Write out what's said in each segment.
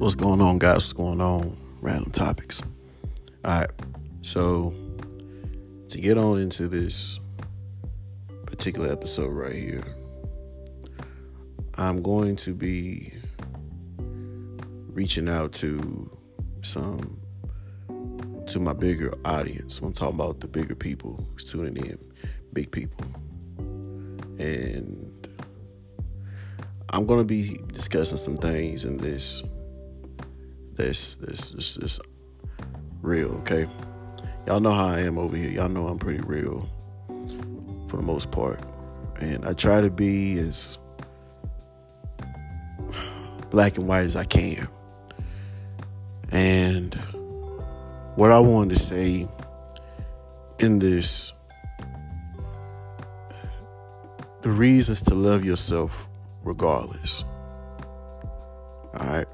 What's going on, guys? What's going on? Random topics. All right. So, to get on into this particular episode right here, I'm going to be reaching out to some to my bigger audience. I'm talking about the bigger people tuning in, big people. And I'm gonna be discussing some things in this this this this this real, okay? Y'all know how I am over here. Y'all know I'm pretty real for the most part. And I try to be as black and white as I can. And what I wanted to say in this the reasons to love yourself regardless. All right.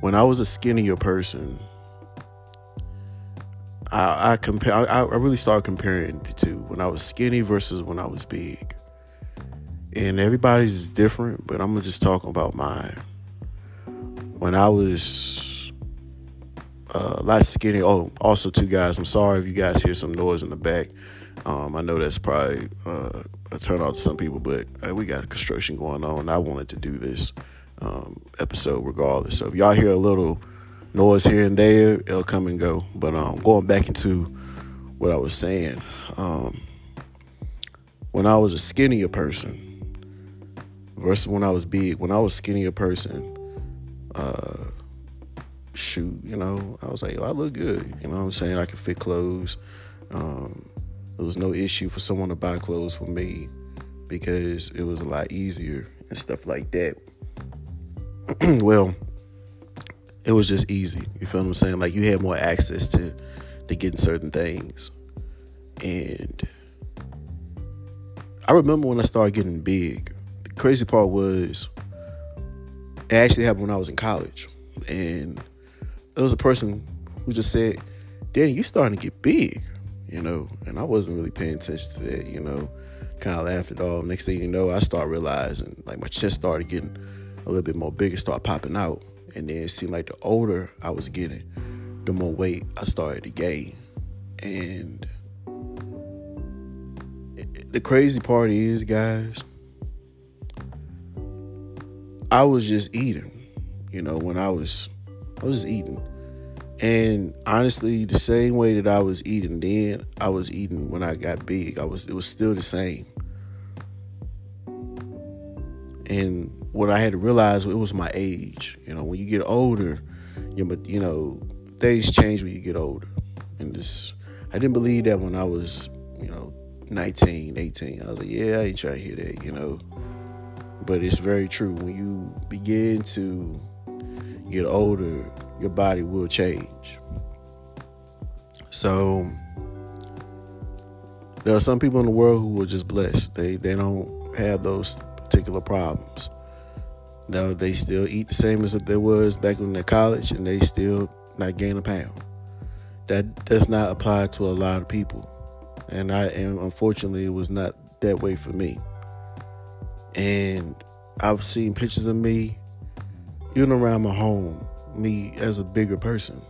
When I was a skinnier person, I, I compare. I, I really started comparing the two. When I was skinny versus when I was big, and everybody's different. But I'm just talking about mine. When I was uh, a lot skinny. Oh, also, two guys. I'm sorry if you guys hear some noise in the back. Um, I know that's probably uh, a turn off to some people, but uh, we got construction going on. I wanted to do this um, episode regardless. So if y'all hear a little noise here and there, it'll come and go. But um, going back into what I was saying, um, when I was a skinnier person versus when I was big, when I was skinnier person, uh, shoot, you know, I was like, oh, I look good. You know what I'm saying? I can fit clothes. Um, there was no issue for someone to buy clothes for me because it was a lot easier and stuff like that. well, it was just easy. You feel what I'm saying? Like you had more access to to getting certain things. And I remember when I started getting big. The crazy part was it actually happened when I was in college. And there was a person who just said, Danny, you're starting to get big you know, and I wasn't really paying attention to that, you know, kind of laughed it off. Next thing you know, I start realizing like my chest started getting a little bit more bigger, start popping out. And then it seemed like the older I was getting, the more weight I started to gain. And the crazy part is, guys, I was just eating, you know, when I was, I was eating and honestly, the same way that I was eating then, I was eating when I got big. I was it was still the same. And what I had to realize it was my age. You know, when you get older, you you know, things change when you get older. And this I didn't believe that when I was, you know, 19, 18. I was like, yeah, I ain't trying to hear that, you know. But it's very true. When you begin to get older, your body will change. So there are some people in the world who are just blessed. They they don't have those particular problems. Now they still eat the same as what they was back when they're college, and they still not gain a pound. That does not apply to a lot of people, and I and unfortunately it was not that way for me. And I've seen pictures of me, even around my home, me as a bigger person.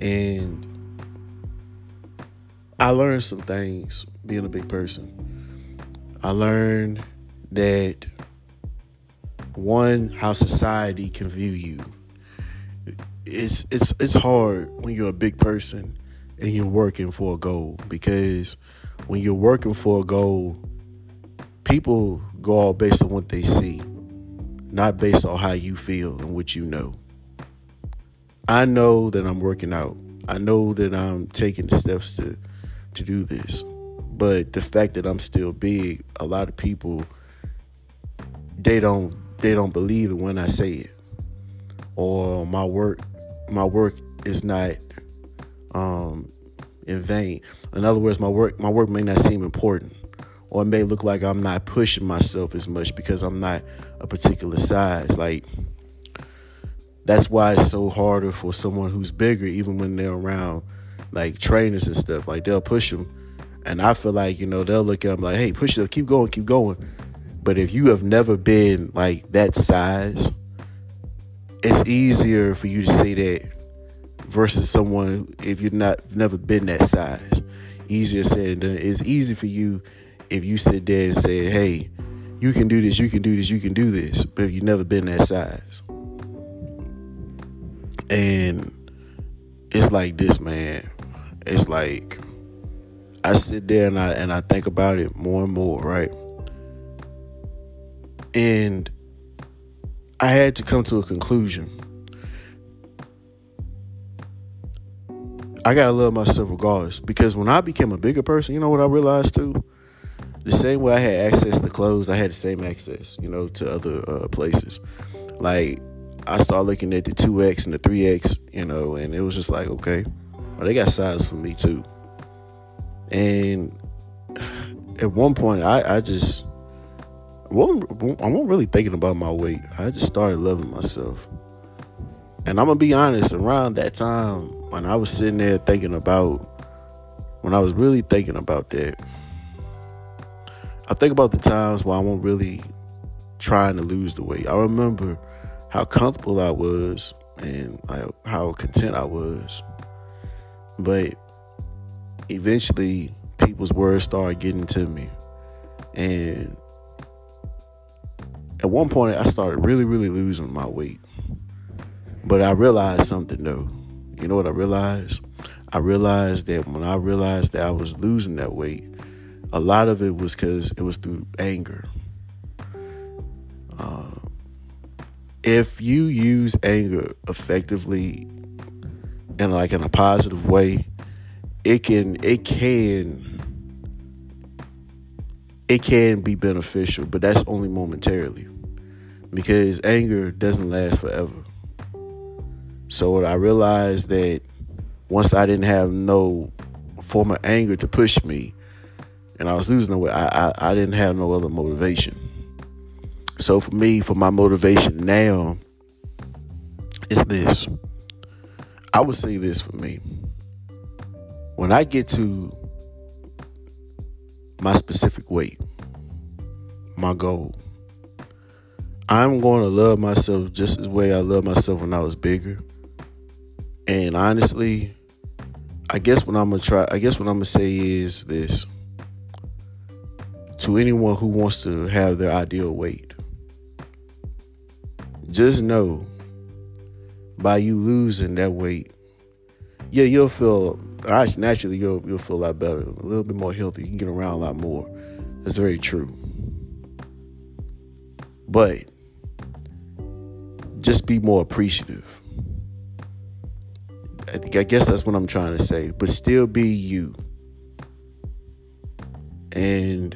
And I learned some things being a big person. I learned that one, how society can view you. It's it's it's hard when you're a big person and you're working for a goal because when you're working for a goal, people go all based on what they see not based on how you feel and what you know. I know that I'm working out. I know that I'm taking the steps to to do this. But the fact that I'm still big, a lot of people they don't they don't believe it when I say it. Or my work my work is not um in vain. In other words, my work my work may not seem important or it may look like I'm not pushing myself as much because I'm not a particular size. Like that's why it's so harder for someone who's bigger, even when they're around like trainers and stuff. Like they'll push them, and I feel like you know they'll look at them like, "Hey, push it, keep going, keep going." But if you have never been like that size, it's easier for you to say that versus someone if you're not never been that size. Easier said than done. It's easy for you if you sit there and say, "Hey, you can do this, you can do this, you can do this," but if you've never been that size. And it's like this, man. It's like I sit there and I and I think about it more and more, right? And I had to come to a conclusion. I gotta love myself regardless because when I became a bigger person, you know what I realized too? The same way I had access to clothes, I had the same access, you know, to other uh, places. Like I started looking at the 2X and the 3X, you know, and it was just like, okay, well, they got size for me too. And at one point, I, I just, I wasn't really thinking about my weight. I just started loving myself. And I'm gonna be honest, around that time when I was sitting there thinking about, when I was really thinking about that, I think about the times where I wasn't really trying to lose the weight. I remember how comfortable I was and how content I was. But eventually, people's words started getting to me. And at one point, I started really, really losing my weight. But I realized something though. You know what I realized? I realized that when I realized that I was losing that weight, a lot of it was because it was through anger. Uh, if you use anger effectively and like in a positive way, it can it can it can be beneficial, but that's only momentarily. Because anger doesn't last forever. So I realized that once I didn't have no form of anger to push me, and I was losing the way, I, I, I didn't have no other motivation. So for me, for my motivation now, is this. I would say this for me. When I get to my specific weight, my goal, I'm going to love myself just as way I love myself when I was bigger. And honestly, I guess what I'm gonna try, I guess what I'm gonna say is this to anyone who wants to have their ideal weight just know by you losing that weight, yeah, you'll feel naturally you'll you'll feel a lot better, a little bit more healthy. You can get around a lot more. That's very true. But just be more appreciative. I, I guess that's what I'm trying to say. But still be you. And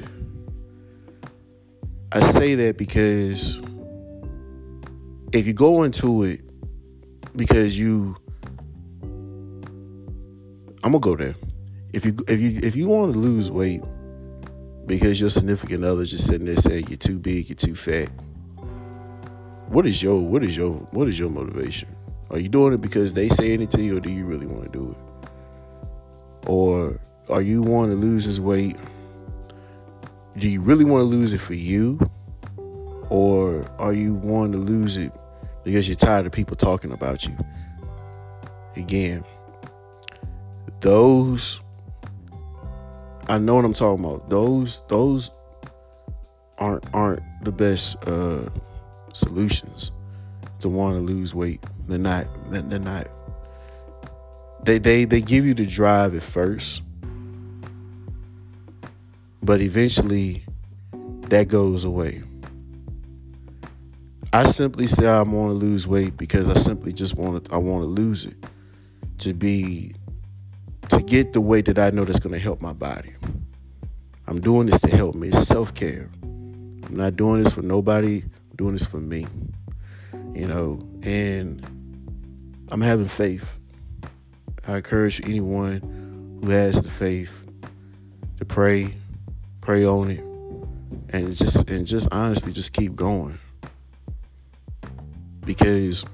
I say that because if you go into it because you I'm gonna go there. If you if you if you want to lose weight because your significant other just sitting there saying you're too big, you're too fat. What is your what is your what is your motivation? Are you doing it because they saying it to you, or do you really want to do it? Or are you wanting to lose this weight? Do you really want to lose it for you? Or are you wanting to lose it because you're tired of people talking about you. Again, those I know what I'm talking about. Those those aren't aren't the best uh, solutions to want to lose weight. They're not. They're, not. They they they give you the drive at first, but eventually that goes away. I simply say I want to lose weight because I simply just want to I want to lose it to be to get the weight that I know that's going to help my body. I'm doing this to help me. It's self-care. I'm not doing this for nobody. I'm doing this for me. You know, and I'm having faith. I encourage anyone who has the faith to pray, pray on it, and just and just honestly just keep going because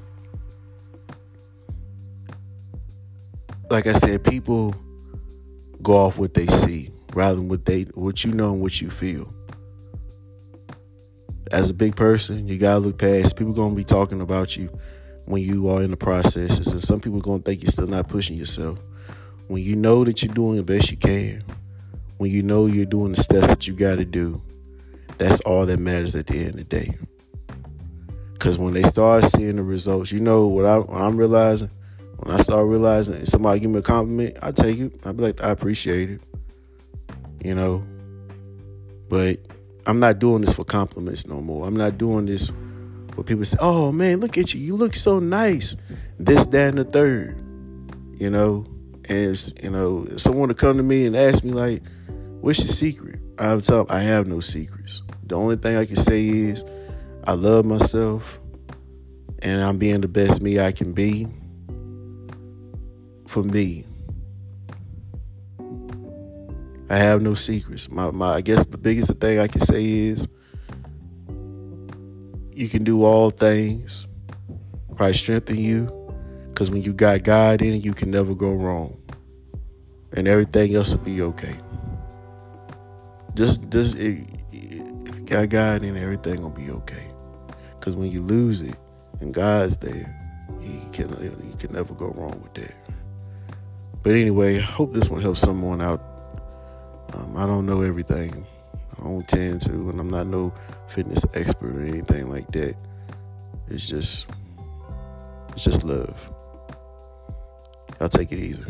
like I said, people go off what they see rather than what they what you know and what you feel. as a big person, you gotta look past. People gonna be talking about you when you are in the processes, and some people gonna think you're still not pushing yourself. When you know that you're doing the best you can, when you know you're doing the steps that you gotta do, that's all that matters at the end of the day. Cause when they start seeing the results, you know what, I, what I'm realizing. When I start realizing somebody give me a compliment, I take it. I be like, I appreciate it. You know, but I'm not doing this for compliments no more. I'm not doing this for people say, "Oh man, look at you. You look so nice." This, that, and the third. You know, and you know, someone to come to me and ask me like, "What's your secret?" I have tell them I have no secrets. The only thing I can say is I love myself and I'm being the best me I can be for me. I have no secrets. My, my I guess the biggest thing I can say is you can do all things. Christ strengthen you. Because when you got God in it, you can never go wrong. And everything else will be okay. Just, just if you got God in it, everything will be okay. Because when you lose it and God's there, you can, you can never go wrong with that. But anyway, I hope this one helps someone out um, I don't know everything. I don't tend to, and I'm not no fitness expert or anything like that. It's just, it's just love. I'll take it easy.